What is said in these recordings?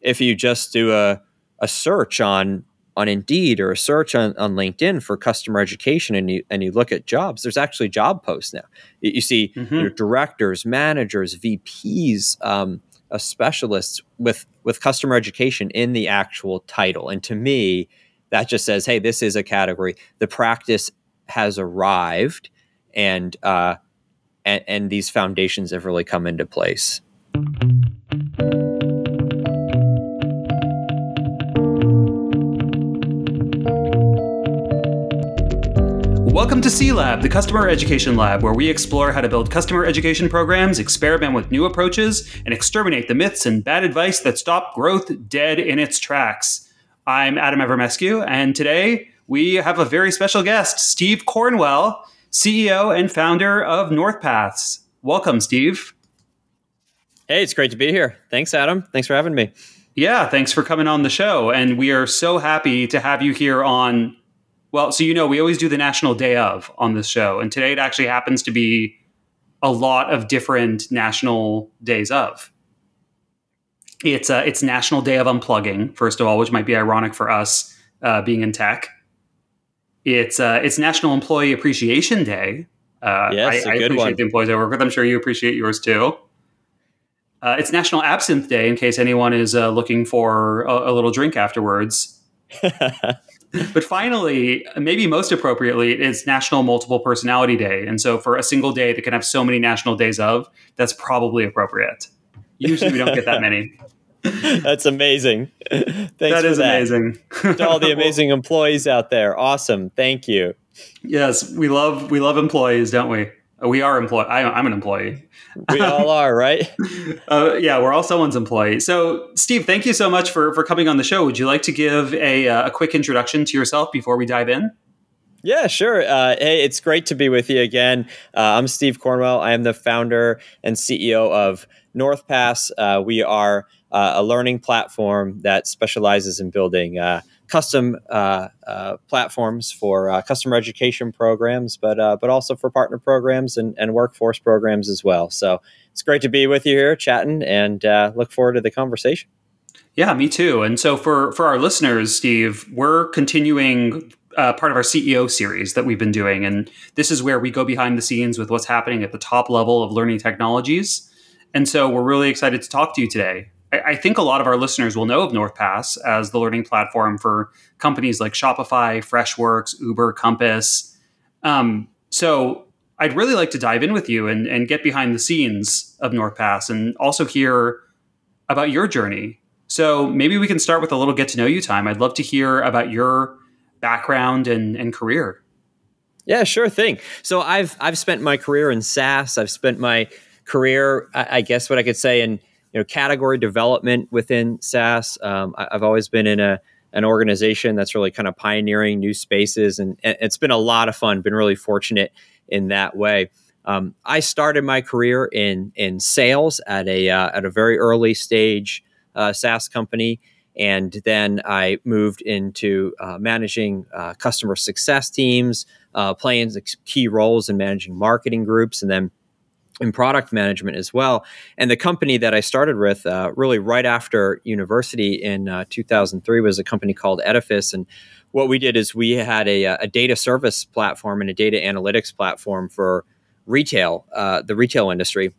if you just do a, a search on on Indeed or a search on, on LinkedIn for customer education and you and you look at jobs, there's actually job posts now. You, see mm-hmm. you know, directors, managers, VPs, um, uh, specialists with with customer education in the actual title. And to me, that just says, hey, this is a category. The practice has arrived, and uh, and, and these foundations have really come into place. Welcome to C Lab, the Customer Education Lab, where we explore how to build customer education programs, experiment with new approaches, and exterminate the myths and bad advice that stop growth dead in its tracks. I'm Adam Avramescu, and today we have a very special guest, Steve Cornwell, CEO and founder of NorthPass. Welcome, Steve. Hey, it's great to be here. Thanks, Adam. Thanks for having me. Yeah, thanks for coming on the show. And we are so happy to have you here on well, so you know, we always do the National Day of on this show, and today it actually happens to be a lot of different national days of. It's uh, it's National Day of Unplugging, first of all, which might be ironic for us uh, being in tech. It's uh, it's National Employee Appreciation Day. Uh, yes, I, I appreciate one. the employees I work with. I'm sure you appreciate yours too. Uh, it's National Absinthe Day, in case anyone is uh, looking for a, a little drink afterwards. but finally, maybe most appropriately, it's National Multiple Personality Day. And so for a single day that can have so many national days of, that's probably appropriate. Usually we don't get that many. That's amazing. Thanks that is that. amazing. to all the amazing employees out there. Awesome. Thank you. Yes, we love we love employees, don't we? We are employee. I'm an employee. We all are, right? uh, yeah, we're all someone's employee. So, Steve, thank you so much for for coming on the show. Would you like to give a, uh, a quick introduction to yourself before we dive in? Yeah, sure. Uh, hey, it's great to be with you again. Uh, I'm Steve Cornwell. I am the founder and CEO of NorthPass. Uh, we are uh, a learning platform that specializes in building uh, custom uh, uh, platforms for uh, customer education programs, but uh, but also for partner programs and, and workforce programs as well. So it's great to be with you here, chatting, and uh, look forward to the conversation. Yeah, me too. And so for for our listeners, Steve, we're continuing uh, part of our CEO series that we've been doing, and this is where we go behind the scenes with what's happening at the top level of learning technologies. And so we're really excited to talk to you today I, think a lot of our listeners will know of NorthPass as the learning platform for companies like Shopify, Freshworks, Uber, Compass. Um, so I'd really like to dive in with you and, and get behind the scenes of NorthPass and also hear about your journey. So maybe we can start with a little get to know you time. I'd love to hear about your background and, and career. Yeah, sure thing. So I've I've spent my career in SaaS. I've spent my career, I, I guess, what I could say in you know category development within SaaS. Um, I, have always been in a an organization that's really kind of pioneering new spaces, and, and, it's been a lot of fun. Been really fortunate in that way. Um, I started my career in in sales at a uh, at a very early stage uh, SaaS company, and then I moved into uh, managing uh, customer success teams, uh, playing key roles in managing marketing groups, and then in product management as well. And the company that I started with, uh, really right after university in uh, 2003, was a company called Edifice. And what we did is we had a, a data service platform and a data analytics platform for retail, uh, the retail industry.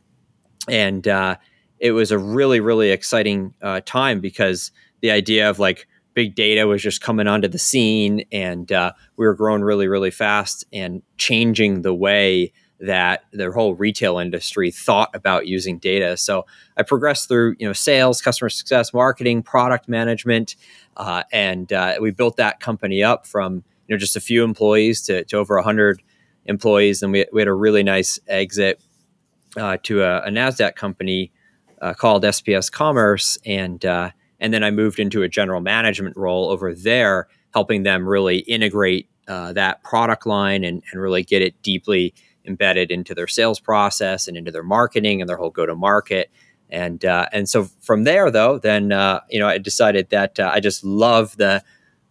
And uh, it was a really, really exciting uh, time because the idea of like big data was just coming onto the scene and uh, we were growing really, really fast and changing the way that their whole retail industry thought about using data. So I progressed through, you know, sales, customer success, marketing, product management, uh, and uh, we built that company up from you know just a few employees to, to over hundred employees, and we, we had a really nice exit uh, to a, a, Nasdaq company uh, called SPS Commerce, and uh, and then I moved into a general management role over there, helping them really integrate uh, that product line and, and really get it deeply embedded into their sales process and into their marketing and their whole go to market. And uh, and so from there, though, then uh, you know I decided that uh, I just love the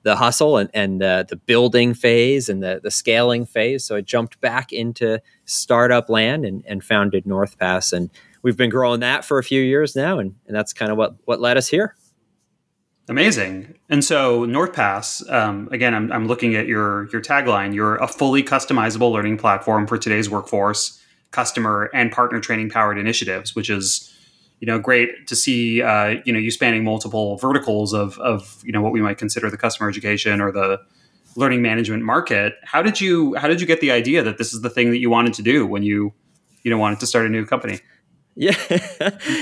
the hustle and, and the, the building phase and the, the scaling phase. So I jumped back into startup land and, and founded NorthPass. And we've been growing that for a few years now. And, and that's kind of what, what led us here. Amazing. And so NorthPass, um, again, I'm, I'm looking at your your tagline. You're a fully customizable learning platform for today's workforce, customer, and partner training powered initiatives, which is you know great to see. Uh, you know you spanning multiple verticals of of you know what we might consider the customer education or the learning management market. How did you how did you get the idea that this is the thing that you wanted to do when you you know wanted to start a new company? Yeah,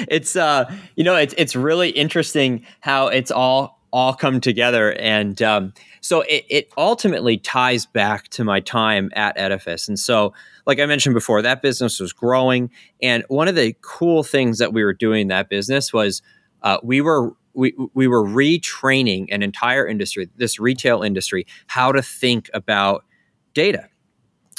it's uh, you know, it's it's really interesting how it's all all come together, and um, so it, it ultimately ties back to my time at Edifice, and so like I mentioned before, that business was growing, and one of the cool things that we were doing in that business was uh, we were we, we were retraining an entire industry, this retail industry, how to think about data.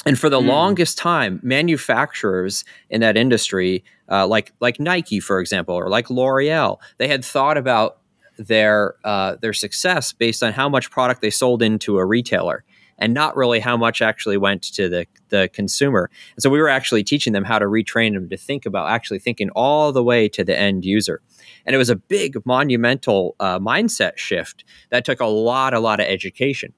And for the mm. longest time, manufacturers in that industry, uh, like like Nike, for example, or like L'Oreal, they had thought about their uh, their success based on how much product they sold into a retailer, and not really how much actually went to the the consumer. And so we were actually teaching them how to retrain them to think about actually thinking all the way to the end user. And it was a big, monumental uh, mindset shift that took a lot, a lot of education.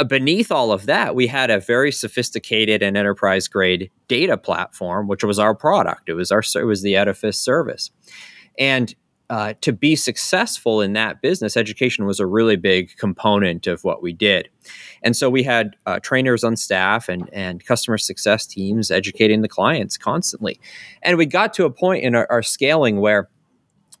Uh, beneath all of that, we had a very sophisticated and enterprise grade data platform, which was our product. It was our it was the Edifice service, and uh, to be successful in that business, education was a really big component of what we did. And so we had uh, trainers on staff and, and customer success teams educating the clients constantly. And we got to a point in our, our scaling where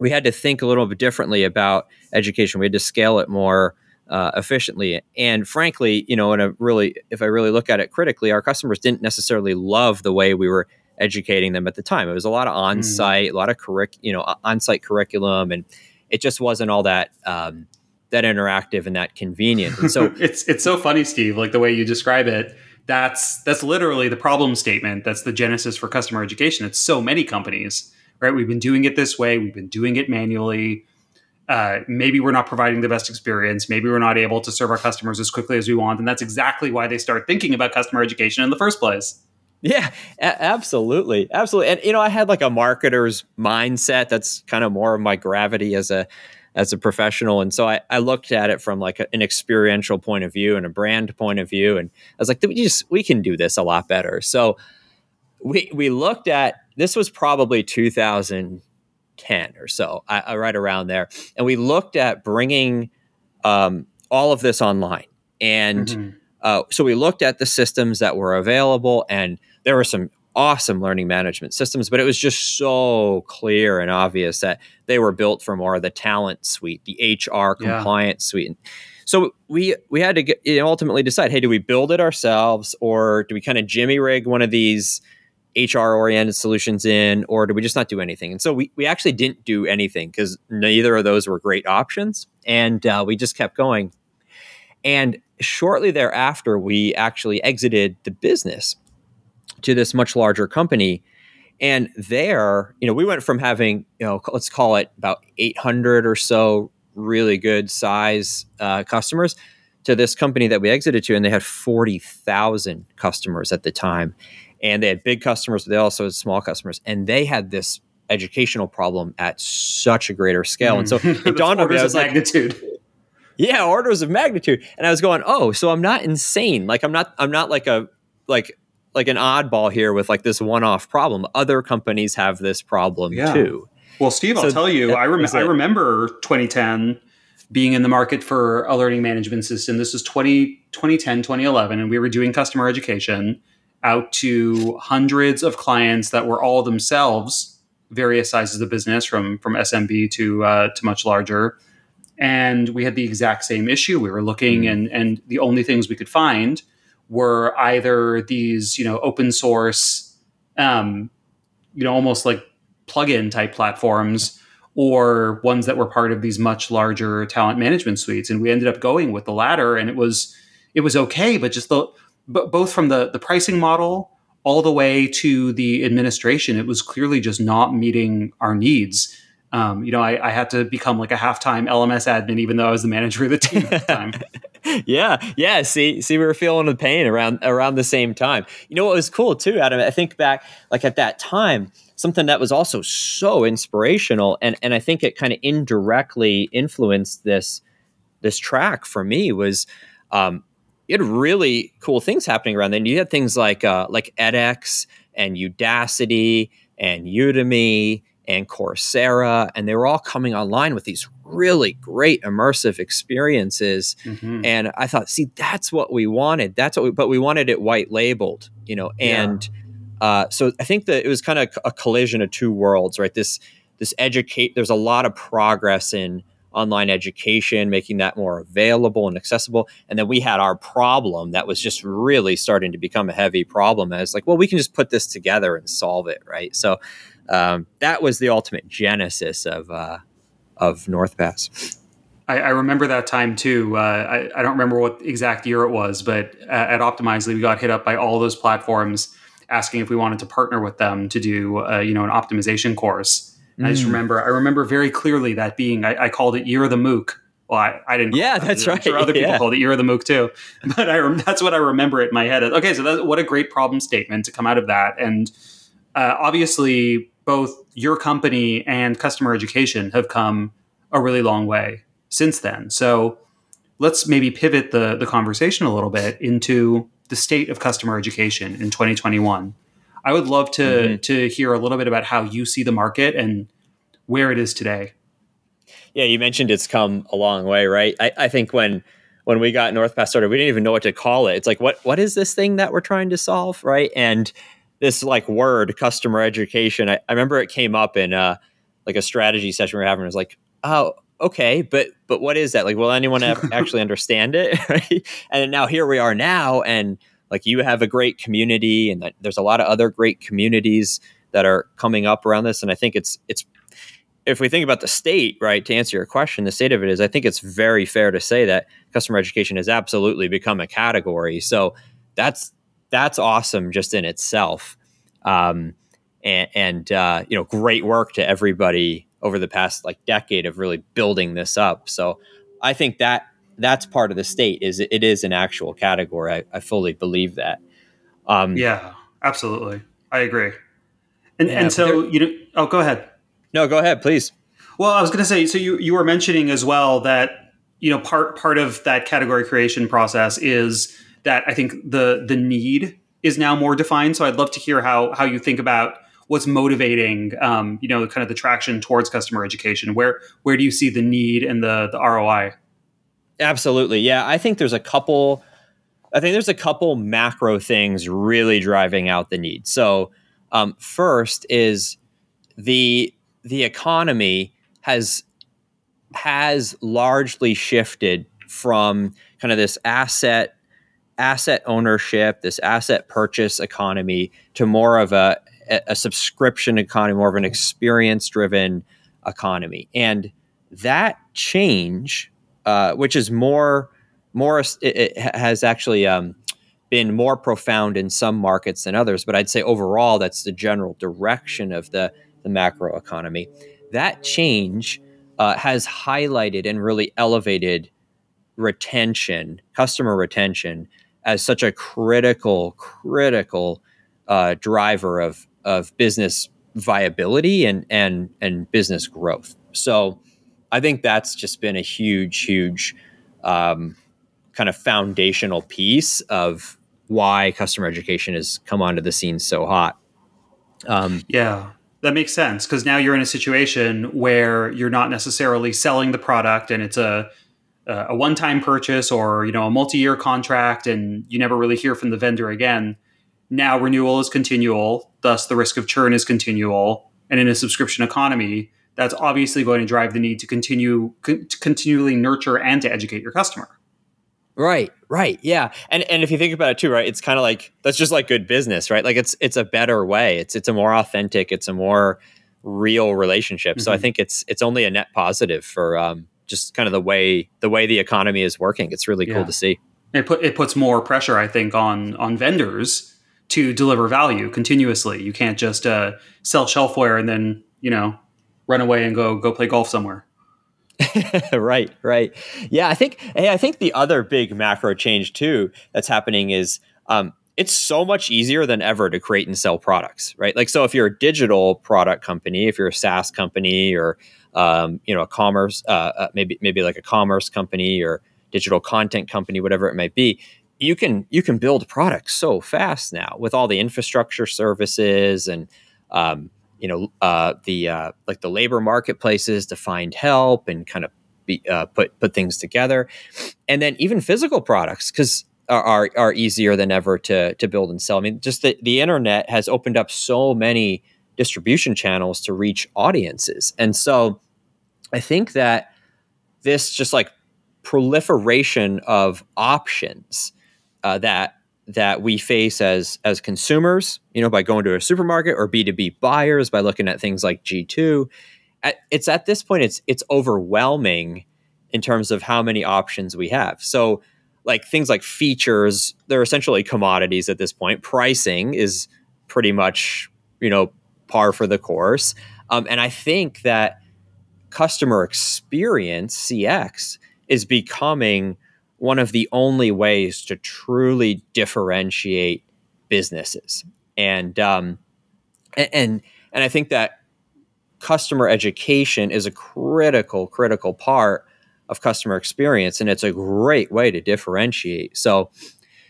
we had to think a little bit differently about education. We had to scale it more uh, efficiently. And frankly, you know, in a really, if I really look at it critically, our customers didn't necessarily love the way we were educating them at the time. It was a lot of mm. on-site, mm. a lot of curric, you know, on-site curriculum, and it just wasn't all that um, that interactive and that convenient. And so it's it's so funny, Steve, like the way you describe it. That's that's literally the problem statement. That's the genesis for customer education. It's so many companies, right? We've been doing it this way. We've been doing it manually uh, maybe we're not providing the best experience. Maybe we're not able to serve our customers as quickly as we want. And that's exactly why they start thinking about customer education in the first place. Yeah, a- absolutely. Absolutely. And, you know, I had like a marketer's mindset. That's kind of more of my gravity as a, as a professional. And so I, I looked at it from like a, an experiential point of view and a brand point of view. And I was like, we just, we can do this a lot better. So we, we looked at, this was probably 2000, 10 or so, I, right around there. And we looked at bringing um, all of this online. And mm-hmm. uh, so we looked at the systems that were available, and there were some awesome learning management systems, but it was just so clear and obvious that they were built for more of the talent suite, the HR compliance yeah. suite. So we we had to get, you know, ultimately decide: hey, do we build it ourselves, or do we kind of jimmy rig one of these HR oriented solutions in, or do we just not do anything? And so we, we actually didn't do anything because neither of those were great options. And uh, we just kept going. And shortly thereafter, we actually exited the business to this much larger company. And there, you know, we went from having, you know, let's call it about 800 or so really good size uh, customers to this company that we exited to, and they had 40,000 customers at the time and they had big customers, but they also had small customers, and they had this educational problem at such a greater scale. And so mm. it dawned on me, I was like, magnitude. Yeah, orders of magnitude. And I was going, oh, so I'm not insane. Like I'm not, I'm not like a like like an oddball here with like this one-off problem. Other companies have this problem yeah. too. Well, Steve, so I'll tell you, I, rem- I remember 2010 being in the market for a learning management system. This was 20, 2010, 2011, and we were doing customer education out to hundreds of clients that were all themselves various sizes of business from from SMB to uh, to much larger. And we had the exact same issue. We were looking, mm. and and the only things we could find were either these, you know, open source, um, you know, almost like plug-in type platforms, or ones that were part of these much larger talent management suites. And we ended up going with the latter, and it was it was okay, but just the but both from the the pricing model all the way to the administration, it was clearly just not meeting our needs. Um, you know, I, I, had to become like a halftime LMS admin, even though I was the manager of the team at the time. yeah, yeah. See, see, we were feeling the pain around around the same time. You know what was cool too, Adam? I think back, like at that time, something that was also so inspirational, and and I think it kind of indirectly influenced this this track for me was. Um, you had really cool things happening around then. You had things like uh, like edX and Udacity and Udemy and Coursera, and they were all coming online with these really great immersive experiences. Mm-hmm. And I thought, see, that's what we wanted. That's what, we, but we wanted it white labeled, you know. And yeah. uh, so I think that it was kind of a collision of two worlds, right? This this educate. There's a lot of progress in online education, making that more available and accessible. And then we had our problem that was just really starting to become a heavy problem. And it's like, well, we can just put this together and solve it, right? So um, that was the ultimate genesis of uh, of NorthPass. I, I, remember that time too. Uh, I, I, don't remember what exact year it was, but at Optimizely, we got hit up by all those platforms asking if we wanted to partner with them to do uh, you know an optimization course. Mm. I just mm. remember I remember very clearly that being I, I called it Year of the MOOC. Well, I, I didn't. Yeah, that's right. Sure other people yeah. called it Year of the MOOC too, but I that's what I remember it in my head. Okay, so that's, what a great problem statement to come out of that, and uh, obviously both your company and customer education have come a really long way since then. So let's maybe pivot the, the conversation a little bit into the state of customer education in 2021. I would love to mm-hmm. to hear a little bit about how you see the market and where it is today. Yeah, you mentioned it's come a long way, right? I, I think when when we got NorthPass started, we didn't even know what to call it. It's like what what is this thing that we're trying to solve, right? And this like word customer education I, I remember it came up in uh like a strategy session we are having it was like oh okay but but what is that like will anyone actually understand it and now here we are now and like you have a great community and there's a lot of other great communities that are coming up around this and i think it's it's if we think about the state right to answer your question the state of it is i think it's very fair to say that customer education has absolutely become a category so that's that's awesome just in itself. Um, and, and uh, you know, great work to everybody over the past like decade of really building this up. So I think that that's part of the state is it is an actual category. I, I fully believe that. Um, yeah, absolutely. I agree. And, yeah, and so, you know, oh, go ahead. No, go ahead, please. Well, I was going to say, so you, you were mentioning as well that, you know, part, part of that category creation process is that I think the the need is now more defined. So I'd love to hear how how you think about what's motivating, um, you know, kind of the traction towards customer education. Where where do you see the need and the the ROI? Absolutely, yeah. I think there's a couple. I think there's a couple macro things really driving out the need. So um, first is the the economy has has largely shifted from kind of this asset asset ownership, this asset purchase economy to more of a, a subscription economy, more of an experience driven economy. And that change, uh, which is more, more, it, it has actually um, been more profound in some markets than others. But I'd say overall, that's the general direction of the, the macro economy. That change uh, has highlighted and really elevated retention, customer retention, as such a critical, critical uh, driver of of business viability and and and business growth. So, I think that's just been a huge, huge um, kind of foundational piece of why customer education has come onto the scene so hot. Um, yeah, that makes sense because now you're in a situation where you're not necessarily selling the product and it's a a one-time purchase or you know a multi-year contract and you never really hear from the vendor again now renewal is continual thus the risk of churn is continual and in a subscription economy that's obviously going to drive the need to continue to continually nurture and to educate your customer right right yeah and and if you think about it too right it's kind of like that's just like good business right like it's it's a better way it's it's a more authentic it's a more real relationship mm-hmm. so i mm-hmm. think it's it's only a net positive for um just kind of the way the way the economy is working. It's really yeah. cool to see. It put it puts more pressure, I think, on on vendors to deliver value continuously. You can't just uh, sell shelfware and then you know run away and go go play golf somewhere. right, right. Yeah, I think. Hey, I think the other big macro change too that's happening is um, it's so much easier than ever to create and sell products, right? Like, so if you're a digital product company, if you're a SaaS company, or um, you know, a commerce, uh, uh, maybe maybe like a commerce company or digital content company, whatever it might be, you can you can build products so fast now with all the infrastructure services and um, you know uh, the uh, like the labor marketplaces to find help and kind of be, uh, put put things together, and then even physical products because are, are, are easier than ever to to build and sell. I mean, just the the internet has opened up so many distribution channels to reach audiences, and so I think that this just like proliferation of options uh, that that we face as as consumers, you know, by going to a supermarket or B2B buyers by looking at things like G2. At, it's at this point it's it's overwhelming in terms of how many options we have. So like things like features, they're essentially commodities at this point. Pricing is pretty much, you know, par for the course. Um, and I think that customer experience, CX, is becoming one of the only ways to truly differentiate businesses. And um, and and I think that customer education is a critical critical part of customer experience, and it's a great way to differentiate. So,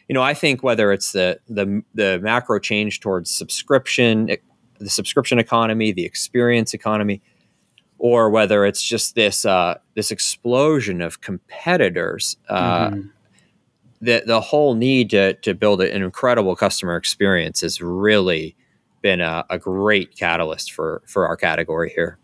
you know, I think whether it's the the the macro change towards subscription, the subscription economy, the experience economy, or whether it's just this uh, this explosion of competitors. Uh, mm-hmm. The the whole need to to build an incredible customer experience has really been a, a great catalyst for for our category here.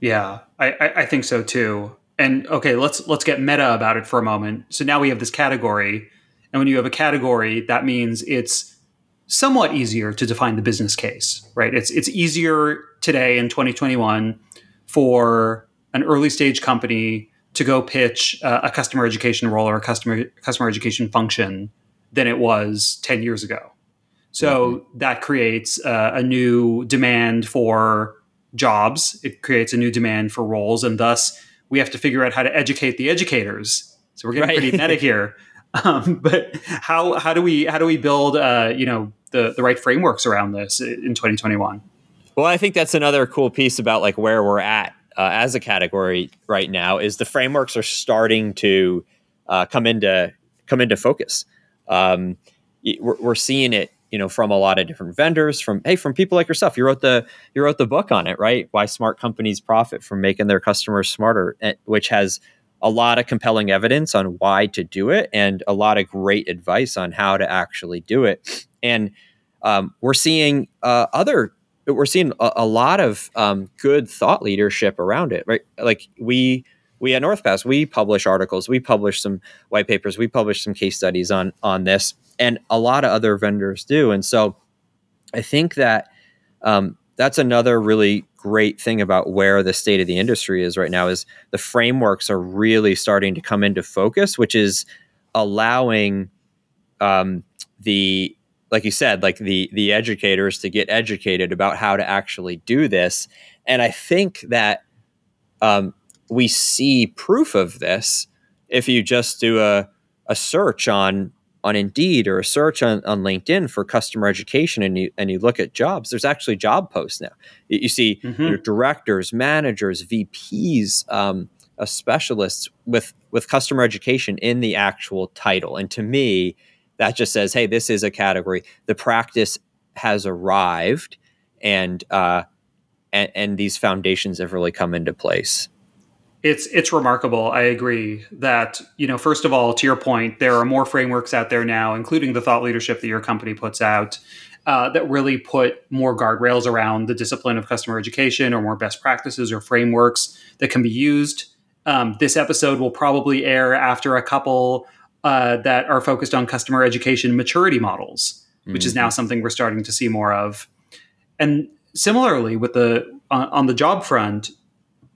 Yeah, I, I think so too. And okay, let's let's get meta about it for a moment. So now we have this category, and when you have a category, that means it's somewhat easier to define the business case, right? It's it's easier today in 2021 for an early stage company to go pitch uh, a customer education role or a customer customer education function than it was 10 years ago. So mm-hmm. that creates uh, a new demand for jobs. It creates a new demand for roles, and thus we have to figure out how to educate the educators. So we're getting right. pretty meta here. Um, but how how do we how do we build uh, you know the the right frameworks around this in 2021? Well, I think that's another cool piece about like where we're at uh, as a category right now is the frameworks are starting to uh, come into come into focus. Um, we're, we're, seeing it, you know, from a lot of different vendors. From hey, from people like yourself. You wrote the you wrote the book on it, right? Why smart companies profit from making their customers smarter, eh, which has a lot of compelling evidence on why to do it and a lot of great advice on how to actually do it. And um, we're seeing uh, other we're seeing a, a lot of um, good thought leadership around it, right? Like we we at NorthPass we publish articles, we publish some white papers, we publish some case studies on on this, and a lot of other vendors do. And so, I think that um, that's another really great thing about where the state of the industry is right now is the frameworks are really starting to come into focus, which is allowing um, the like you said, like the the educators to get educated about how to actually do this. And I think that um, we see proof of this if you just do a, a search on on Indeed or a search on, on LinkedIn for customer education and you and you look at jobs, there's actually job posts now. You, you see mm-hmm. you know, directors, managers, VPs, um, uh, specialists with with customer education in the actual title. And to me, that just says, hey, this is a category. The practice has arrived, and uh, and, and these foundations have really come into place. It's it's remarkable. I agree that you know first of all, to your point, there are more frameworks out there now, including the thought leadership that your company puts out. Uh, that really put more guardrails around the discipline of customer education or more best practices or frameworks that can be used. Um, this episode will probably air after a couple uh, that are focused on customer education maturity models, which mm-hmm. is now mm-hmm. something we're starting to see more of. And similarly, with the on, on the job front,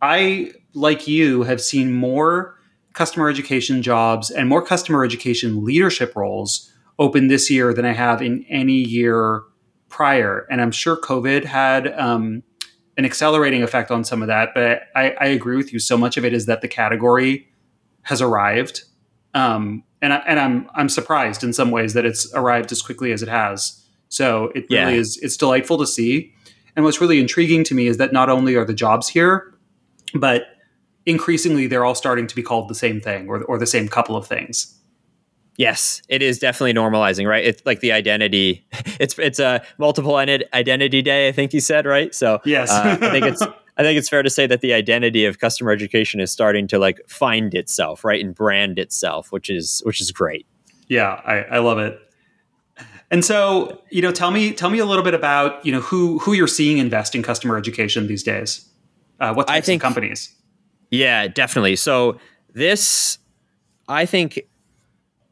I like you have seen more customer education jobs and more customer education leadership roles open this year than I have in any year prior. And I'm sure COVID had um, an accelerating effect on some of that. But I, I agree with you. So much of it is that the category has arrived, um, and I, and I'm I'm surprised in some ways that it's arrived as quickly as it has. So it really yeah. is it's delightful to see. And what's really intriguing to me is that not only are the jobs here, but increasingly they're all starting to be called the same thing or, or the same couple of things. Yes, it is definitely normalizing, right? It's like the identity. It's it's a multiple identity day. I think you said right. So yes, uh, I think it's I think it's fair to say that the identity of customer education is starting to like find itself, right, and brand itself, which is which is great. Yeah, I, I love it. And so, you know, tell me tell me a little bit about you know who who you're seeing invest in customer education these days. Uh, what types I think, of companies? Yeah, definitely. So this, I think,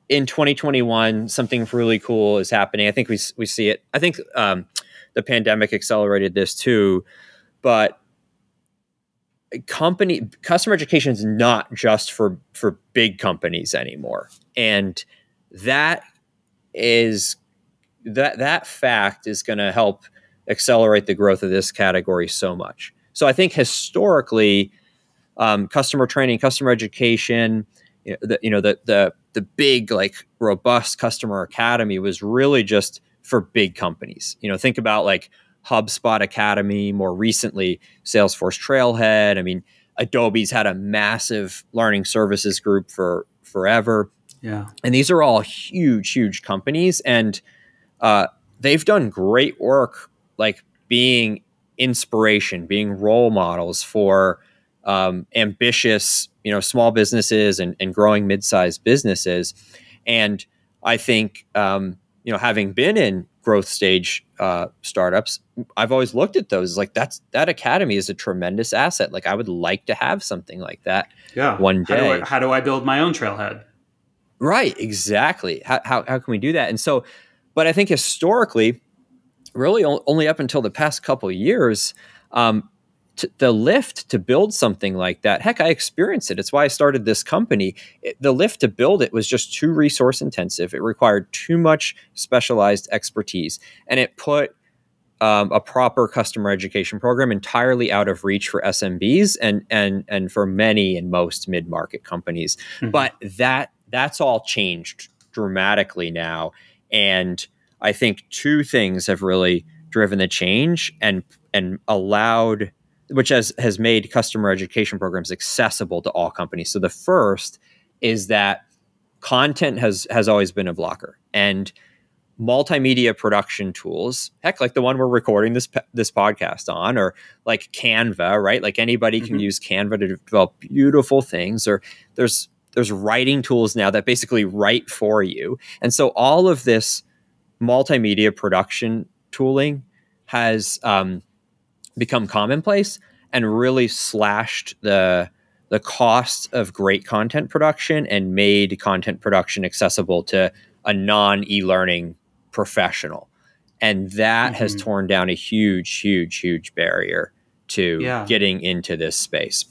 in 2021, something really cool is happening. I think we we see it. I think um, the pandemic accelerated this too, but company customer education is not just for for big companies anymore, and that is that that fact is going to help accelerate the growth of this category so much. So I think historically, um, customer training, customer education, you know, the, you know the the the big like robust customer academy was really just for big companies. You know, think about like HubSpot Academy, more recently Salesforce Trailhead. I mean, Adobe's had a massive learning services group for forever. Yeah, and these are all huge, huge companies, and uh, they've done great work, like being inspiration, being role models for um, ambitious, you know, small businesses and, and growing mid-sized businesses. And I think, um, you know, having been in growth stage uh, startups, I've always looked at those like that's that academy is a tremendous asset. Like I would like to have something like that. Yeah. One day. How do I, how do I build my own trailhead? Right. Exactly. How, how how can we do that? And so, but I think historically, really only up until the past couple years, um, to, the lift to build something like that heck i experienced it it's why i started this company it, the lift to build it was just too resource intensive it required too much specialized expertise and it put um, a proper customer education program entirely out of reach for SMBs and and and for many and most mid market companies. Mm-hmm. But that that's all changed dramatically now, and I think two things have really driven the change and and allowed which has has made customer education programs accessible to all companies. So the first is that content has has always been a blocker and multimedia production tools heck like the one we're recording this this podcast on or like canva right like anybody can mm-hmm. use canva to develop beautiful things or there's there's writing tools now that basically write for you and so all of this multimedia production tooling has um, become commonplace and really slashed the the cost of great content production and made content production accessible to a non e-learning professional and that mm-hmm. has torn down a huge huge huge barrier to yeah. getting into this space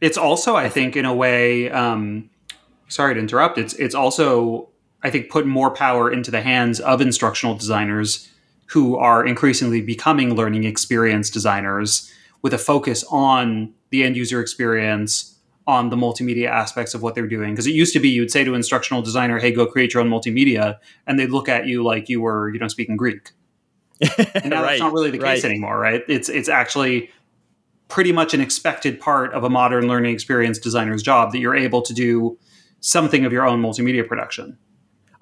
it's also i think in a way um, sorry to interrupt it's it's also i think put more power into the hands of instructional designers who are increasingly becoming learning experience designers with a focus on the end user experience, on the multimedia aspects of what they're doing. Because it used to be you'd say to an instructional designer, "Hey, go create your own multimedia," and they'd look at you like you were, you know, speaking Greek. and now right, that's not really the case right. anymore, right? It's it's actually pretty much an expected part of a modern learning experience designer's job that you're able to do something of your own multimedia production.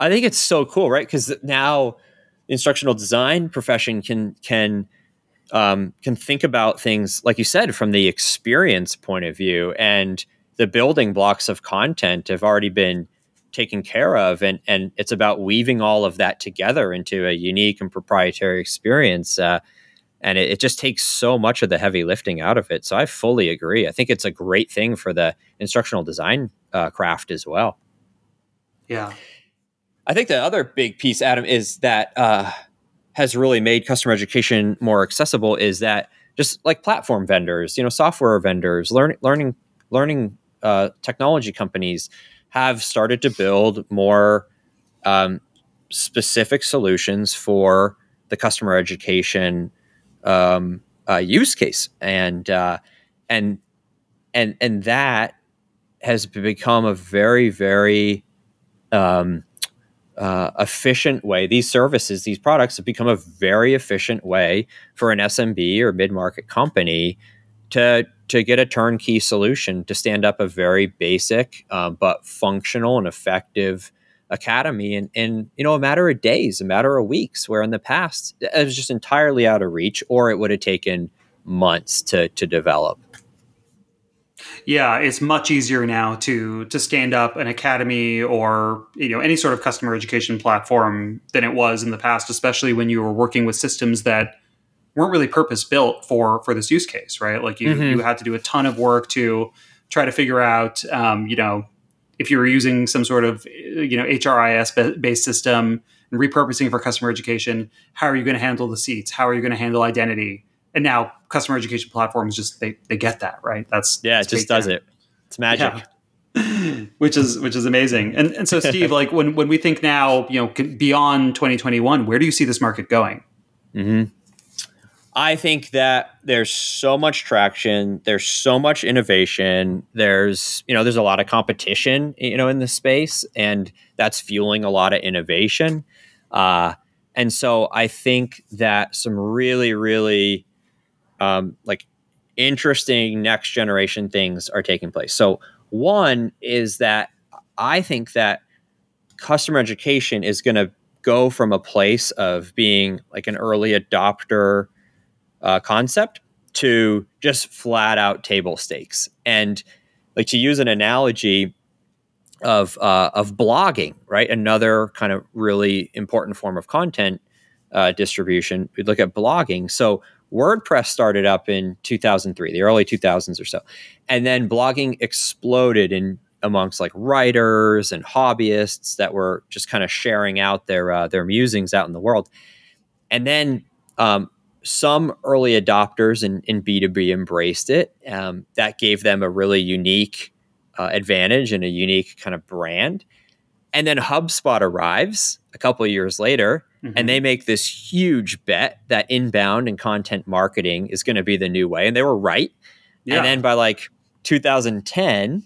I think it's so cool, right? Because now instructional design profession can can um, can think about things like you said from the experience point of view. And the building blocks of content have already been taken care of and and it's about weaving all of that together into a unique and proprietary experience uh, and it, it, just takes so much of the heavy lifting out of it. So i fully agree. I think it's a great thing for the instructional design uh, craft as well. Yeah I think the other big piece, Adam, is that uh, has really made customer education more accessible. Is that just like platform vendors, you know, software vendors, learning, learning, learning uh, technology companies have started to build more um, specific solutions for the customer education um, uh, use case, and uh, and and and that has become a very very um, uh, efficient way. These services, these products have become a very efficient way for an SMB or mid market company to to get a turnkey solution to stand up a very basic uh, but functional and effective academy in, in you know a matter of days a matter of weeks where in the past it was just entirely out of reach or it would have taken months to to develop yeah it's much easier now to to stand up an academy or you know any sort of customer education platform than it was in the past especially when you were working with systems that weren't really purpose built for for this use case right like you mm-hmm. you had to do a ton of work to try to figure out um, you know if you were using some sort of you know HRIS based system and repurposing for customer education, how are you going to handle the seats? How are you going to handle identity? And now customer education platforms just they they get that right. That's yeah, it just does it. It's magic. Yeah. which is which is amazing. And and so Steve, like when when we think now, you know, beyond 2021, where do you see this market going? Mm-hmm. I think that there's so much traction, there's so much innovation, there's you know there's a lot of competition you know in the space, and that's fueling a lot of innovation. Uh, and so I think that some really really um, like interesting next generation things are taking place. So one is that I think that customer education is going to go from a place of being like an early adopter uh, concept to just flat out table stakes. And like to use an analogy of uh, of blogging, right? Another kind of really important form of content uh, distribution. We look at blogging. So WordPress started up in 2003, the early 2000s or so, and then blogging exploded in amongst like writers and hobbyists that were just kind of sharing out their uh, their musings out in the world. And then um, some early adopters in, in B2B embraced it. Um, that gave them a really unique uh, advantage and a unique kind of brand. And then HubSpot arrives a couple years later mm-hmm. and they make this huge bet that inbound and content marketing is going to be the new way. And they were right. Yeah. And then by like 2010,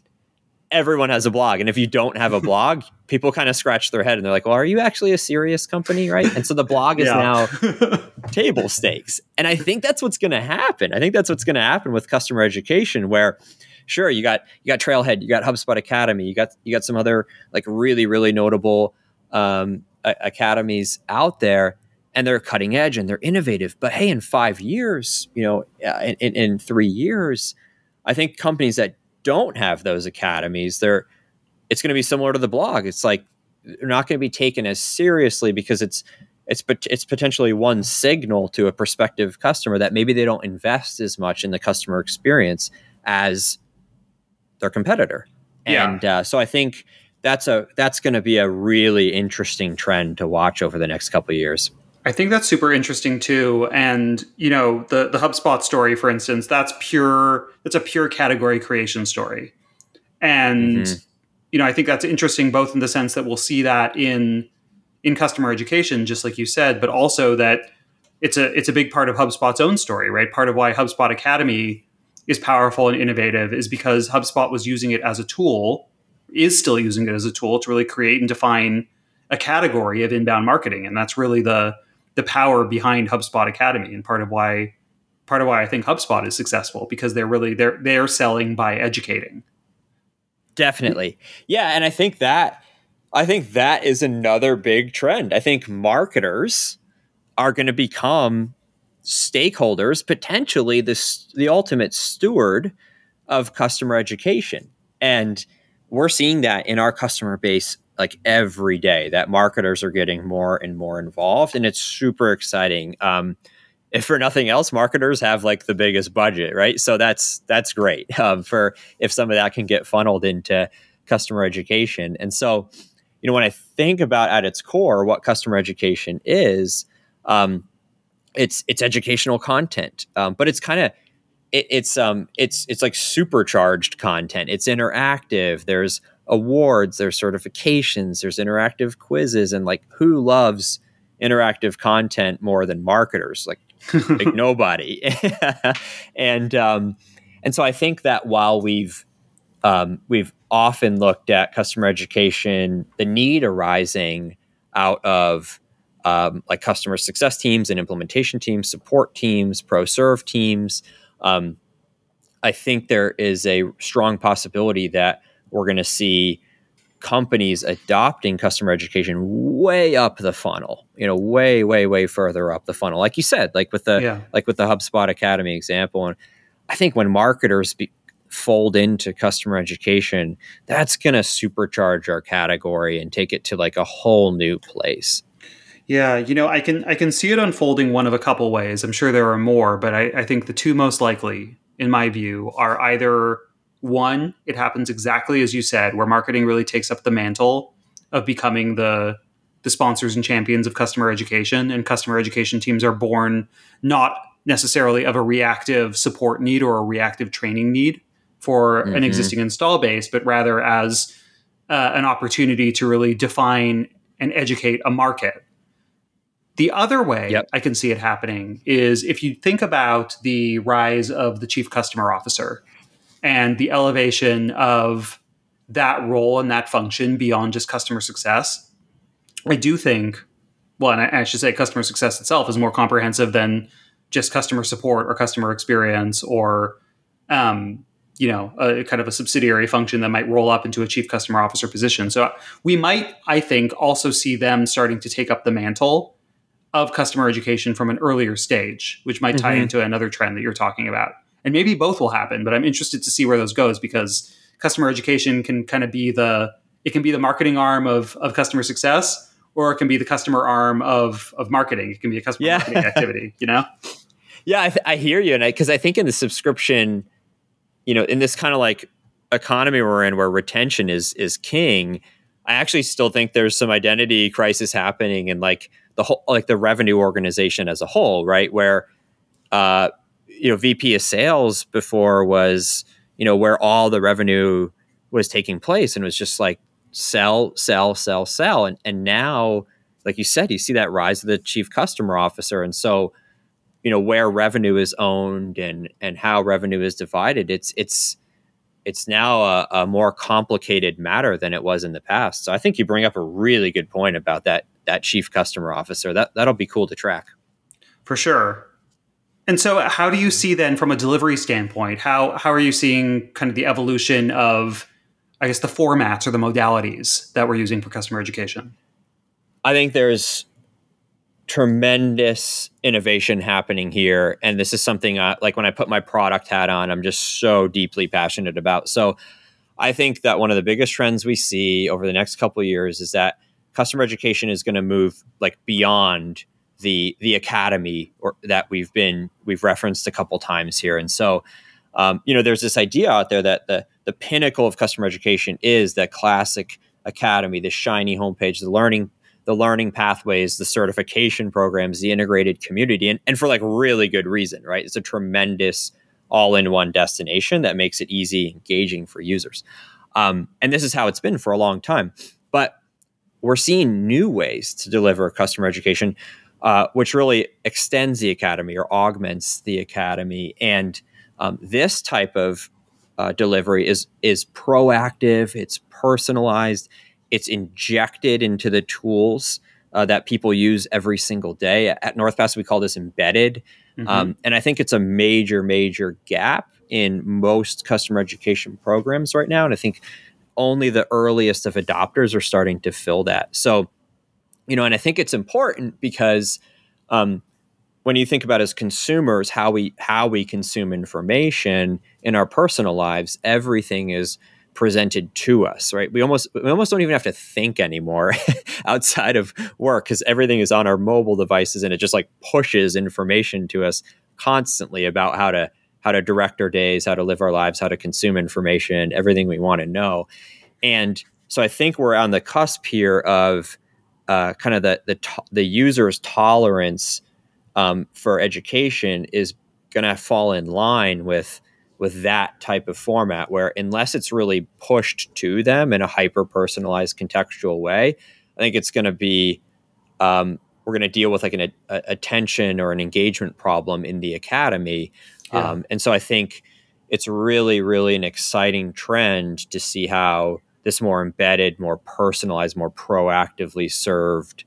everyone has a blog. And if you don't have a blog, people kind of scratch their head and they're like, well, are you actually a serious company? Right. And so the blog is now table stakes. And I think that's what's going to happen. I think that's what's going to happen with customer education where sure you got you got trailhead you got hubspot academy you got you got some other like really really notable um, academies out there and they're cutting edge and they're innovative but hey in five years you know in, in, in three years i think companies that don't have those academies, they're it's going to be similar to the blog. It's like they're not going to be taken as seriously because it's it's it's potentially one signal to a prospective customer that maybe they don't invest as much in the customer experience as their competitor. Yeah. And uh, so I think that's a that's going to be a really interesting trend to watch over the next couple of years. I think that's super interesting too. And you know, the the HubSpot story, for instance, that's pure. That's a pure category creation story, and mm-hmm. you know, I think that's interesting both in the sense that we'll see that in in customer education, just like you said, but also that it's a it's a big part of HubSpot's own story, right? Part of why HubSpot Academy is powerful and innovative is because HubSpot was using it as a tool, is still using it as a tool to really create and define a category of inbound marketing, and that's really the the power behind HubSpot Academy and part of why part of why I think HubSpot is successful because they're really they're they're selling by educating. Definitely. Yeah, and I think that I think that is another big trend. I think marketers are going to become stakeholders, potentially the the ultimate steward of customer education. And we're seeing that in our customer base like every day that marketers are getting more and more involved and it's super exciting. Um, if for nothing else marketers have like the biggest budget right? So that's that's great um, for if some of that can get funneled into customer education. And so you know when i think about at its core what customer education is um, it's it's educational content um, but it's kind of it, it's um it's it's like supercharged content it's interactive there's awards, there's certifications, there's interactive quizzes, and like who loves interactive content more than marketers? Like like nobody. and um, and so I think that while we've um, we've often looked at customer education, the need arising out of um, like customer success teams and implementation teams, support teams, pro serve teams. Um, I think there is a strong possibility that we're going to see companies adopting customer education way up the funnel you know way way way further up the funnel like you said like with the yeah. like with the hubspot academy example and i think when marketers be, fold into customer education that's going to supercharge our category and take it to like a whole new place yeah you know i can i can see it unfolding one of a couple ways i'm sure there are more but i, I think the two most likely in my view are either one, it happens exactly as you said, where marketing really takes up the mantle of becoming the the sponsors and champions of customer education, and customer education teams are born not necessarily of a reactive support need or a reactive training need for mm-hmm. an existing install base, but rather as uh, an opportunity to really define and educate a market. The other way yep. I can see it happening is if you think about the rise of the chief customer officer and the elevation of that role and that function beyond just customer success. I do think, well, and I, I should say customer success itself is more comprehensive than just customer support or customer experience or um, you know a kind of a subsidiary function that might roll up into a chief customer officer position so we might i think also see them starting to take up the mantle of customer education from an earlier stage which might tie mm-hmm. into another trend that you're talking about and maybe both will happen. But I'm interested to see where those goes because customer education can kind of be the it can be the marketing arm of of customer success, or it can be the customer arm of of marketing. It can be a customer yeah. marketing activity. You know. Yeah, I, th- I hear you, and I because I, I think in the subscription, you know, in this kind of like economy we're in, where retention is is king, I actually still think there's some identity crisis happening and like the whole like the revenue organization as a whole, right? Where uh, you know VP of sales before was you know where all the revenue was taking place and it was just like sell sell sell sell. And and now like you said you see that rise of the chief customer officer. And so you know where revenue is owned and and how revenue is divided it's it's it's now a, a more complicated matter than it was in the past. So i think you bring up a really good point about that that chief customer officer that that'll be cool to track for sure and so, how do you see then, from a delivery standpoint, how how are you seeing kind of the evolution of, I guess, the formats or the modalities that we're using for customer education? I think there's tremendous innovation happening here, and this is something I, like when I put my product hat on, I'm just so deeply passionate about. So, I think that one of the biggest trends we see over the next couple of years is that customer education is going to move like beyond the the academy or that we've been we've referenced a couple times here. And so um, you know there's this idea out there that the the pinnacle of customer education is that classic academy the shiny homepage the learning the learning pathways the certification programs the integrated community and, and for like really good reason right? It's a tremendous all-in-one destination that makes it easy engaging for users. Um, and this is how it's been for a long time. But we're seeing new ways to deliver customer education uh, which really extends the academy or augments the academy. And um, this type of uh, delivery is is proactive. It's personalized. It's injected into the tools uh, that people use every single day. At NorthPass, we call this embedded, mm-hmm. um, and I think it's a major, major gap in most customer education programs right now. And I think only the earliest of adopters are starting to fill that. So you know, and I think it's important because um, when you think about as consumers how we how we consume information in our personal lives, everything is presented to us, right? We almost we almost don't even have to think anymore outside of work because everything is on our mobile devices and it just like pushes information to us constantly about how to how to direct our days, how to live our lives, how to consume information, everything we want to know. And so I think we're on the cusp here of uh, kind of the the to- the user's tolerance um, for education is going to fall in line with with that type of format where unless it's really pushed to them in a hyper personalized contextual way i think it's going to be um, we're going to deal with like an a, attention or an engagement problem in the academy. Yeah. Um, and so I think it's really, really an exciting trend to see how this more embedded, more personalized, more proactively served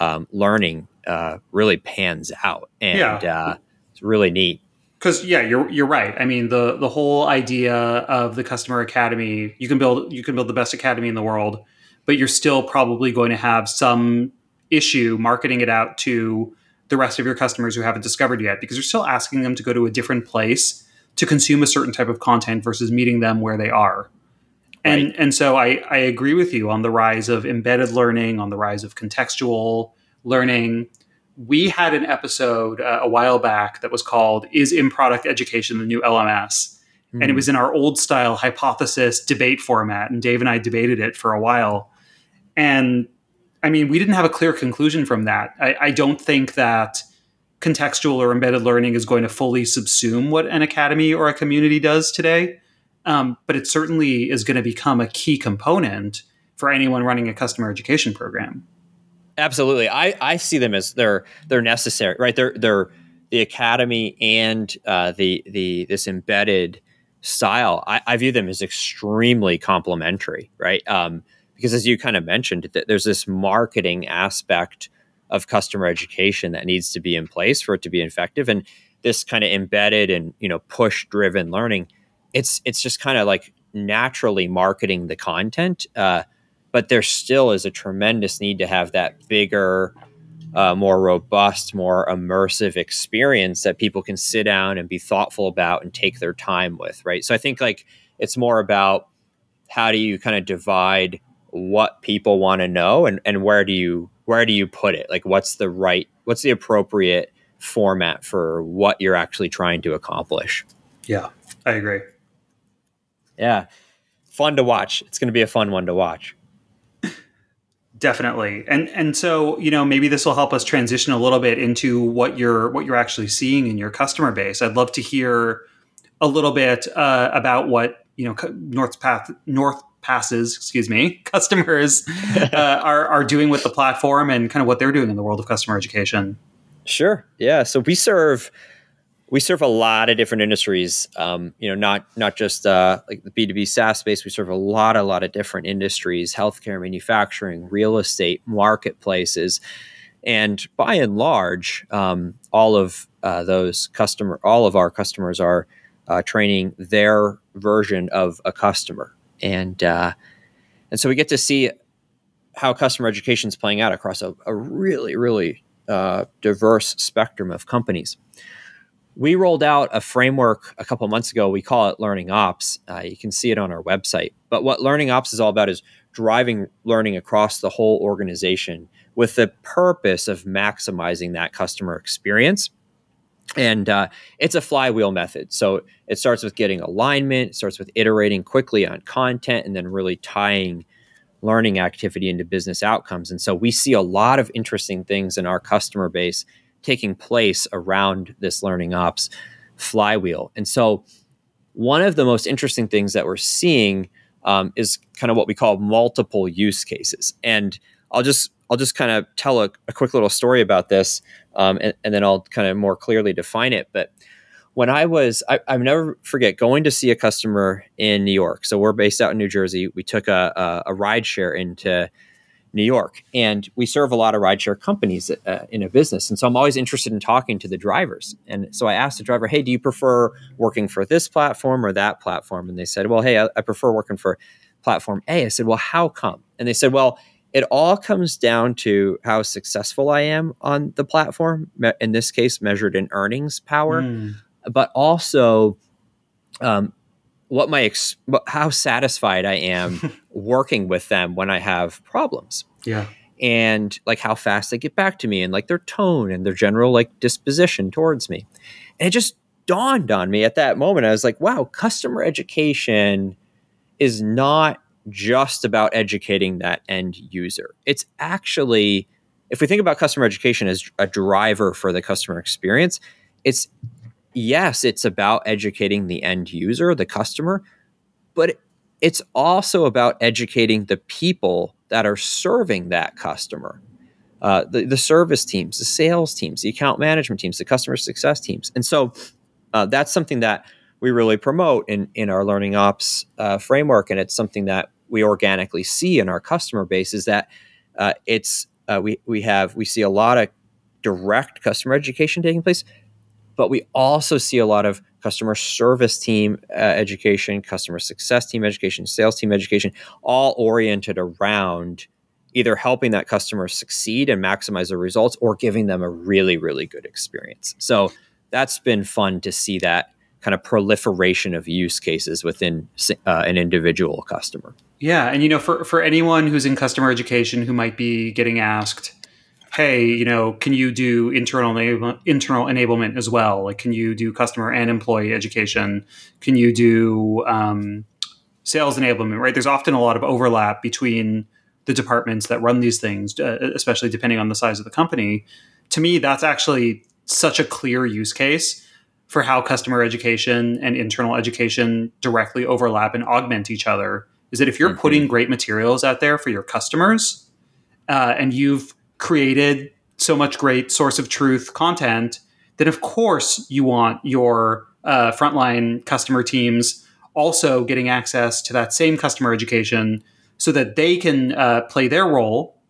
um, learning uh, really pans out, and yeah. uh, it's really neat. Because yeah, you're you're right. I mean the the whole idea of the customer academy, you can build you can build the best academy in the world, but you're still probably going to have some issue marketing it out to the rest of your customers who haven't discovered yet because you're still asking them to go to a different place to consume a certain type of content versus meeting them where they are. And right. and so I, I agree with you on the rise of embedded learning, on the rise of contextual learning. We had an episode uh, a while back that was called "Is in product education the new LMS?" Mm. and it hmm. was in our old style hypothesis debate format. And Dave and I debated it for a while. And I mean, we didn't have a clear conclusion from that. I, I don't think that contextual or embedded learning is going to fully subsume what an academy or a community does today. Um, but it certainly is going to become a key component for anyone running a customer education program. Absolutely, I, I see them as they're they're necessary, right? They're they're the academy and uh, the the this embedded style. I, I, view them as extremely complementary, right? Um, because as you kind of mentioned, there's this marketing aspect of customer education that needs to be in place for it to be effective. And this kind of embedded and you know push driven learning it's it's just kind of like naturally marketing the content uh, but there still is a tremendous need to have that bigger uh, more robust more immersive experience that people can sit down and be thoughtful about and take their time with right? So i think like it's more about how do you kind of divide what people want to know and, and where do you where do you put it? Like, what's the right, what's the appropriate format for what you're actually trying to accomplish? Yeah, I agree. Yeah, fun to watch. It's going to be a fun one to watch. Definitely, and and so you know maybe this will help us transition a little bit into what you're what you're actually seeing in your customer base. I'd love to hear a little bit uh, about what you know North Path North passes, excuse me, customers uh, are are doing with the platform and kind of what they're doing in the world of customer education. Sure. Yeah. So we serve we serve a lot of different industries. Um, you know, not not just uh, like the B two B SaaS space. We serve a lot, a lot of different industries: healthcare, manufacturing, real estate, marketplaces, and by and large, um, all of uh, those customer, all of our customers are uh, training their version of a customer and uh, and so we get to see how customer education is playing out across a, a really really uh, diverse spectrum of companies. We rolled out a framework a couple months ago. We call it Learning Ops. Uh, you can see it on our website. But what Learning Ops is all about is driving learning across the whole organization with the purpose of maximizing that customer experience and uh, it's a flywheel method. So it starts with getting alignment, it starts with iterating quickly on content, and then really tying learning activity into business outcomes. And so we see a lot of interesting things in our customer base taking place around this learning ops flywheel. And so one of the most interesting things that we're seeing um, is kind of what we call multiple use cases. And I'll just I'll just kind of tell a, a quick little story about this, um, and, and, then I'll kind of more clearly define it. But when I was, I, I never forget going to see a customer in New York. So we're based out in New Jersey. We took a, a, a ride share into New York, and we serve a lot of rideshare companies uh, in a business. And so I'm always interested in talking to the drivers. And so I asked the driver, "Hey, do you prefer working for this platform or that platform?" And they said, "Well, hey, I, I prefer working for platform A." I said, "Well, how come?" And they said, "Well." It all comes down to how successful I am on the platform. In this case, measured in earnings power, mm. but also um, what my ex- how satisfied I am working with them when I have problems. Yeah. And like how fast they get back to me and like their tone and their general like disposition towards me. And it just dawned on me at that moment. I was like, wow, customer education is not just about educating that end user. It's actually, if we think about customer education as a driver for the customer experience, it's yes, it's about educating the end user, the customer, but it's also about educating the people that are serving that customer. uh, the, the service teams, the sales teams, the account management teams, the customer success teams. And so uh, that's something that we really promote in, in our learning ops uh, framework. And it's something that we organically see in our customer base is that uh, it's uh, we, we have we see a lot of direct customer education taking place, but we also see a lot of customer service team uh, education, customer success team education, sales team education, all oriented around either helping that customer succeed and maximize their results or giving them a really, really good experience. So that's been fun to see that kind of proliferation of use cases within uh, an individual customer. Yeah, and you know, for for anyone who's in customer education who might be getting asked, "Hey, you know, can you do internal internal enablement as well? Like, can you do customer and employee education? Can you do um, sales enablement?" Right? There's often a lot of overlap between the departments that run these things, uh, especially depending on the size of the company. To me, that's actually such a clear use case for how customer education and internal education directly overlap and augment each other is that if you're mm-hmm. putting great materials out there for your customers uh, and you've created so much great source of truth content, then of course you want your uh, frontline customer teams also getting access to that same customer education so that they can uh, play their role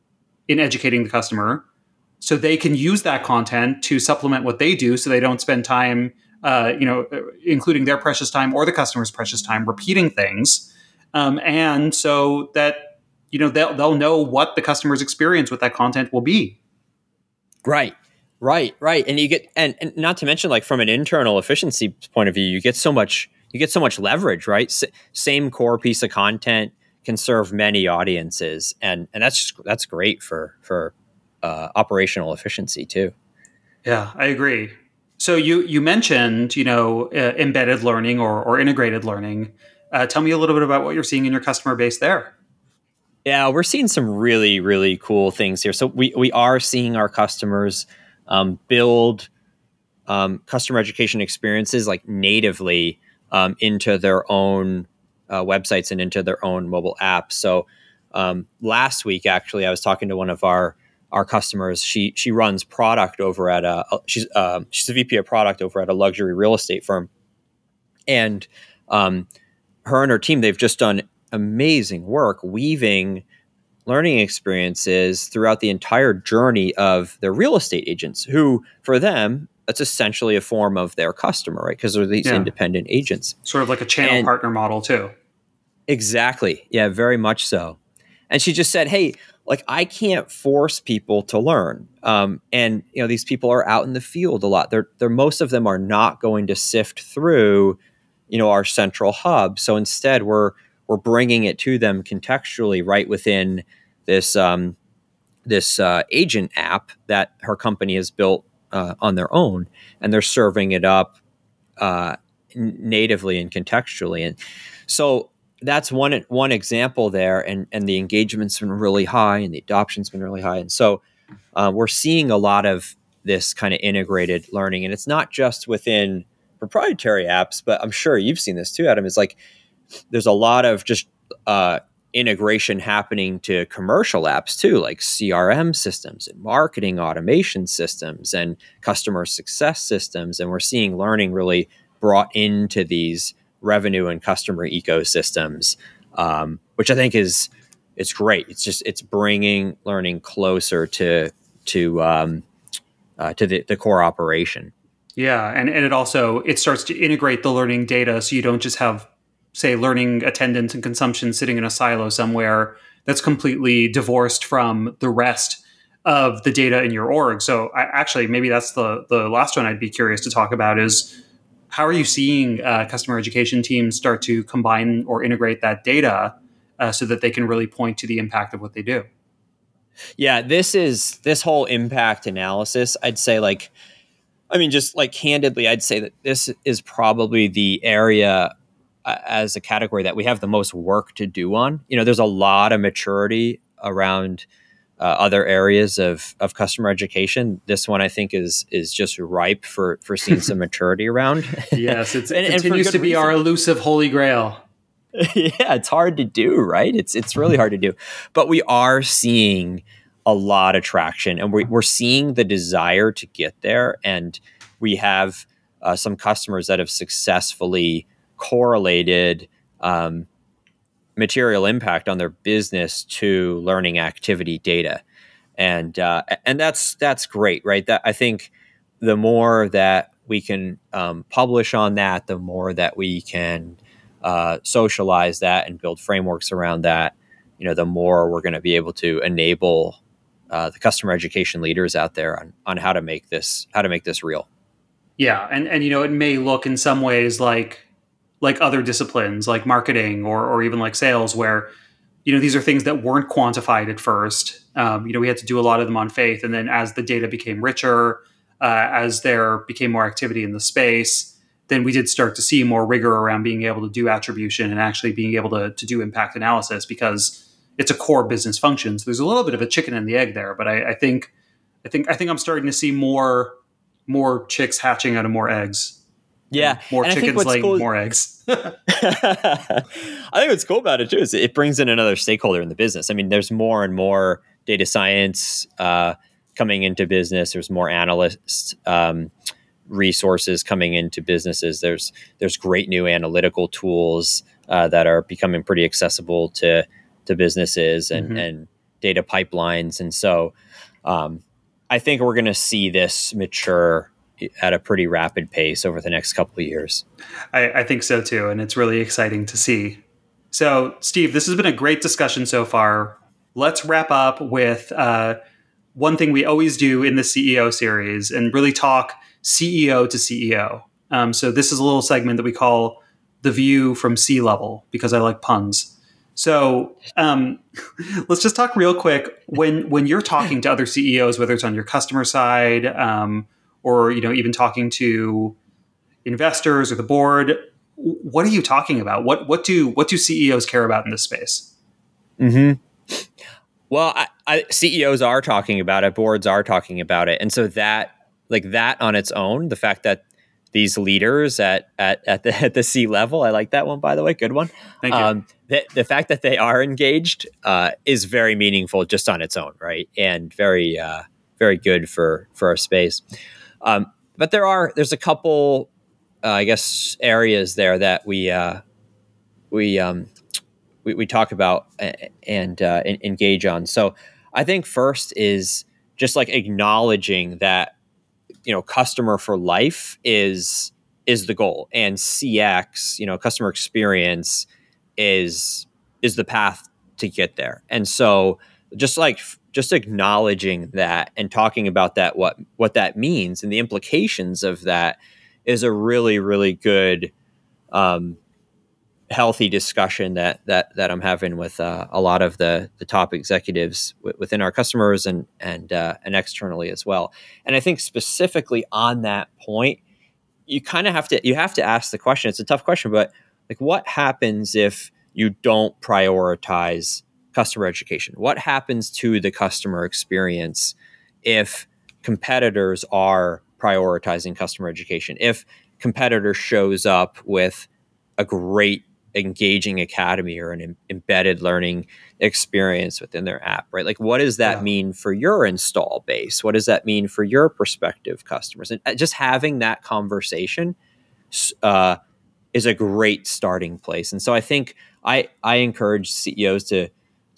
in educating the customer so they can use that content to supplement what they do so they don't spend time uh, you know including their precious time or the customer's precious time repeating things um, and so that you know they'll they'll know what the customer's experience with that content will be. Right, right, right, and you get and, and not to mention like from an internal efficiency point of view, you get so much you get so much leverage, right? S- same core piece of content can serve many audiences, and and that's just, that's great for for uh, operational efficiency too. Yeah, I agree. So you you mentioned you know uh, embedded learning or, or integrated learning. Uh, tell me a little bit about what you're seeing in your customer base there. Yeah, we're seeing some really, really cool things here. So we, we are seeing our customers um, build um, customer education experiences like natively um, into their own uh, websites and into their own mobile apps. So um, last week, actually, I was talking to one of our our customers. She she runs product over at a she's uh, she's a VP of product over at a luxury real estate firm, and um, her and her team, they've just done amazing work weaving learning experiences throughout the entire journey of their real estate agents, who, for them, that's essentially a form of their customer, right? Because they're these yeah. independent agents. Sort of like a channel and partner model, too. Exactly. Yeah, very much so. And she just said, hey, like I can't force people to learn. Um, and you know, these people are out in the field a lot. They're, they're most of them are not going to sift through you know our central hub. So instead, we're we're bringing it to them contextually right within this um, this uh, agent app that her company has built uh, on their own, and they're serving it up uh, natively and contextually. And so that's one one example there, and and the engagement's been really high, and the adoption's been really high, and so uh, we're seeing a lot of this kind of integrated learning, and it's not just within proprietary apps, but I'm sure you've seen this too, Adam. Is like there's a lot of just uh, integration happening to commercial apps too, like CRM systems and marketing automation systems and customer success systems, and we're seeing learning really brought into these revenue and customer ecosystems, um, which I think is it's great. It's just it's bringing learning closer to to um, uh, to the, the core operation. Yeah, and, and it also it starts to integrate the learning data so you don't just have say learning attendance and consumption sitting in a silo somewhere that's completely divorced from the rest of the data in your org. So I, actually maybe that's the the last one I'd be curious to talk about is how are you seeing uh, customer education teams start to combine or integrate that data uh, so that they can really point to the impact of what they do? Yeah, this is this whole impact analysis. I'd say like I mean, just like candidly, I'd say that this is probably the area uh, as a category that we have the most work to do on. You know, there's a lot of maturity around uh, other areas of, of customer education. This one, I think, is is just ripe for for seeing some maturity around. yes, it and, continues and to be reason. our elusive holy grail. yeah, it's hard to do, right? It's it's really hard to do, but we are seeing a lot of traction, and we, we're seeing the desire to get there. And we have uh, some customers that have successfully correlated um, material impact on their business to learning activity data, and uh, and that's that's great, right? That I think the more that we can um, publish on that, the more that we can uh, socialize that and build frameworks around that, you know, the more we're going to be able to enable uh, the customer education leaders out there on on how to make this how to make this real. Yeah, and and you know, it may look in some ways like like other disciplines, like marketing or or even like sales, where you know these are things that weren't quantified at first. Um, you know, we had to do a lot of them on faith, and then as the data became richer, uh, as there became more activity in the space, then we did start to see more rigor around being able to do attribution and actually being able to, to do impact analysis because it's a core business function. So there's a little bit of a chicken and the egg there, but I, I think I think I think I'm starting to see more more chicks hatching out of more eggs. Yeah, more and chickens laying cool, more eggs. I think what's cool about it too is it brings in another stakeholder in the business. I mean, there's more and more data science uh, coming into business. There's more analysts. Um, resources coming into businesses. There's there's great new analytical tools uh, that are becoming pretty accessible to to businesses and, mm-hmm. and data pipelines. And so um, I think we're going to see this mature at a pretty rapid pace over the next couple of years. I, I think so too, and it's really exciting to see. So, Steve, this has been a great discussion so far. Let's wrap up with uh, one thing we always do in the CEO series and really talk CEO to CEO. Um, so this is a little segment that we call the view from C level because I like puns. So um, let's just talk real quick when when you're talking to other CEOs, whether it's on your customer side um, or you know even talking to investors or the board. What are you talking about? What what do what do CEOs care about in this space? Hmm. Well, I, I, CEOs are talking about it. Boards are talking about it, and so that like that on its own, the fact that these leaders at at at the at the C level, I like that one by the way, good one. Thank you. Um, the, the fact that they are engaged uh, is very meaningful just on its own, right? And very uh, very good for for our space. Um, but there are there's a couple, uh, I guess, areas there that we uh, we, um, we we talk about and uh, engage on. So I think first is just like acknowledging that you know customer for life is is the goal and cx you know customer experience is is the path to get there and so just like just acknowledging that and talking about that what what that means and the implications of that is a really really good um, healthy discussion that that that I'm having with uh, a lot of the the top executives w- within our customers and and uh, and externally as well. And I think specifically on that point, you kind of have to you have to ask the question. It's a tough question, but like, what happens if you don't prioritize customer education? What happens to the customer experience if competitors are prioritizing customer education? If competitor shows up with a great engaging academy or an Im- embedded learning experience within their app right like what does that yeah. mean for your install base what does that mean for your prospective customers and uh, just having that conversation uh, is a great starting place and so i think i i encourage ceos to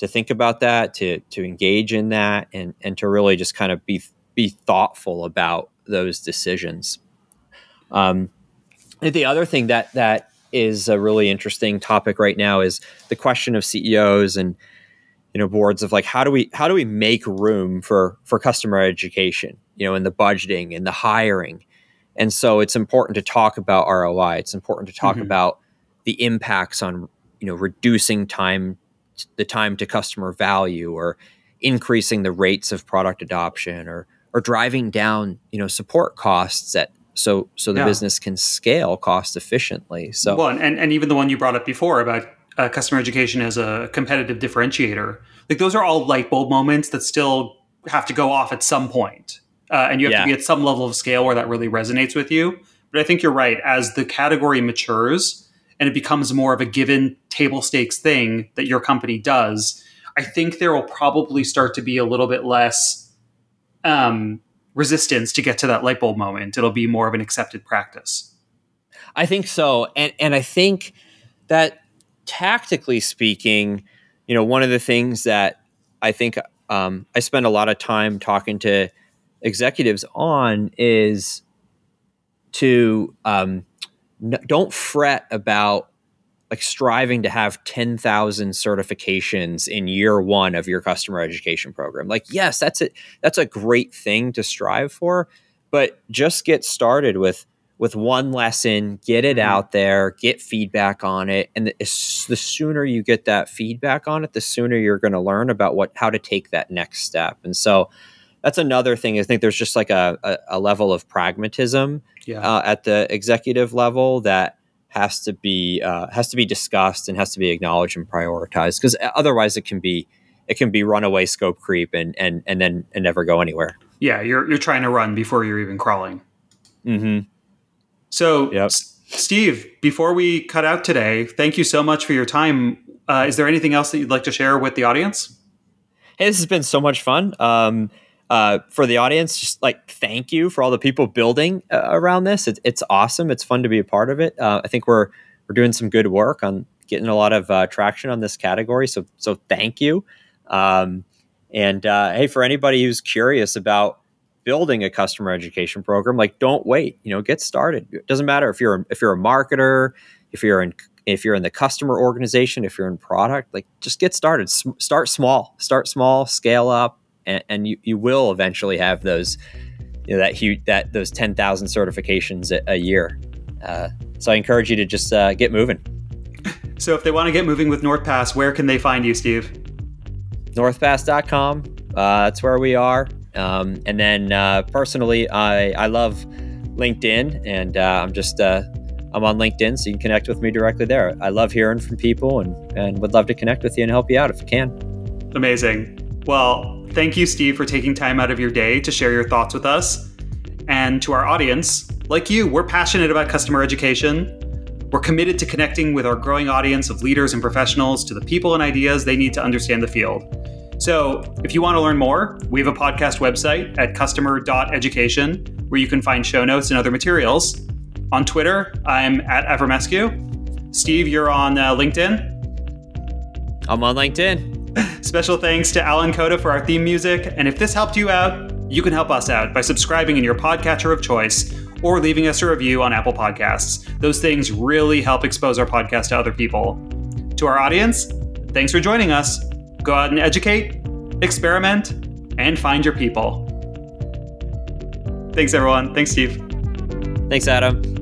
to think about that to to engage in that and and to really just kind of be be thoughtful about those decisions. Um, the other thing that that is a really interesting topic right now is the question of CEOs and you know boards of like how do we how do we make room for for customer education you know in the budgeting and the hiring? And so it's important to talk about ROI it's important to talk mm-hmm. about the impacts on you know reducing time the time to customer value or increasing the rates of product adoption or or driving down you know support costs at so so the yeah. business can scale cost efficiently. So well, and and even the one you brought up before about uh, customer education as a competitive differentiator, like those are all light bulb moments that still have to go off at some point. Uh, and you have yeah. to be at some level of scale where that really resonates with you. But I think you're right. As the category matures and it becomes more of a given table stakes thing that your company does, I think there will probably start to be a little bit less um, resistance to get to that light bulb moment. It'll be more of an accepted practice. I think so, and and I think that tactically speaking, you know, one of the things that I think um, I spend a lot of time talking to executives on is to um, n- don't fret about like striving to have 10,000 certifications in year 1 of your customer education program. Like yes, that's it that's a great thing to strive for, but just get started with with one lesson, get it mm-hmm. out there, get feedback on it, and the, the sooner you get that feedback on it, the sooner you're going to learn about what how to take that next step. And so that's another thing. I think there's just like a, a, a level of pragmatism yeah. uh, at the executive level that has to be uh, has to be discussed and has to be acknowledged and prioritized because otherwise it can be it can be runaway scope creep and and and then and never go anywhere. Yeah, you're you're trying to run before you're even crawling. Mm-hmm. So, yep. S- Steve, before we cut out today, thank you so much for your time. Uh, is there anything else that you'd like to share with the audience? Hey, this has been so much fun. Um, uh, for the audience, just like thank you for all the people building uh, around this. It, it's awesome. It's fun to be a part of it. Uh, I think we're we're doing some good work on getting a lot of uh, traction on this category. So so thank you. Um, and uh, hey, for anybody who's curious about building a customer education program like don't wait you know get started it doesn't matter if you're if you're a marketer if you're in if you're in the customer organization if you're in product like just get started S- start small start small scale up and, and, you, you will eventually have those you know that huge that those 10,000 certifications a, a year uh, so i encourage you to just uh, get moving so if they want to get moving with northpass where can they find you steve northpass.com uh, that's where we are um, and then uh, personally, I, I love LinkedIn, and uh, I'm just uh, I'm on LinkedIn, so you can connect with me directly there. I love hearing from people, and and would love to connect with you and help you out if you can. Amazing. Well, thank you, Steve, for taking time out of your day to share your thoughts with us. And to our audience, like you, we're passionate about customer education. We're committed to connecting with our growing audience of leaders and professionals to the people and ideas they need to understand the field. So, if you want to learn more, we have a podcast website at customer.education where you can find show notes and other materials. On Twitter, I'm at Avramescu. Steve, you're on uh, LinkedIn. I'm on LinkedIn. Special thanks to Alan Coda for our theme music. And if this helped you out, you can help us out by subscribing in your podcatcher of choice or leaving us a review on Apple Podcasts. Those things really help expose our podcast to other people. To our audience, thanks for joining us. Go out and educate, experiment, and find your people. Thanks, everyone. Thanks, Steve. Thanks, Adam.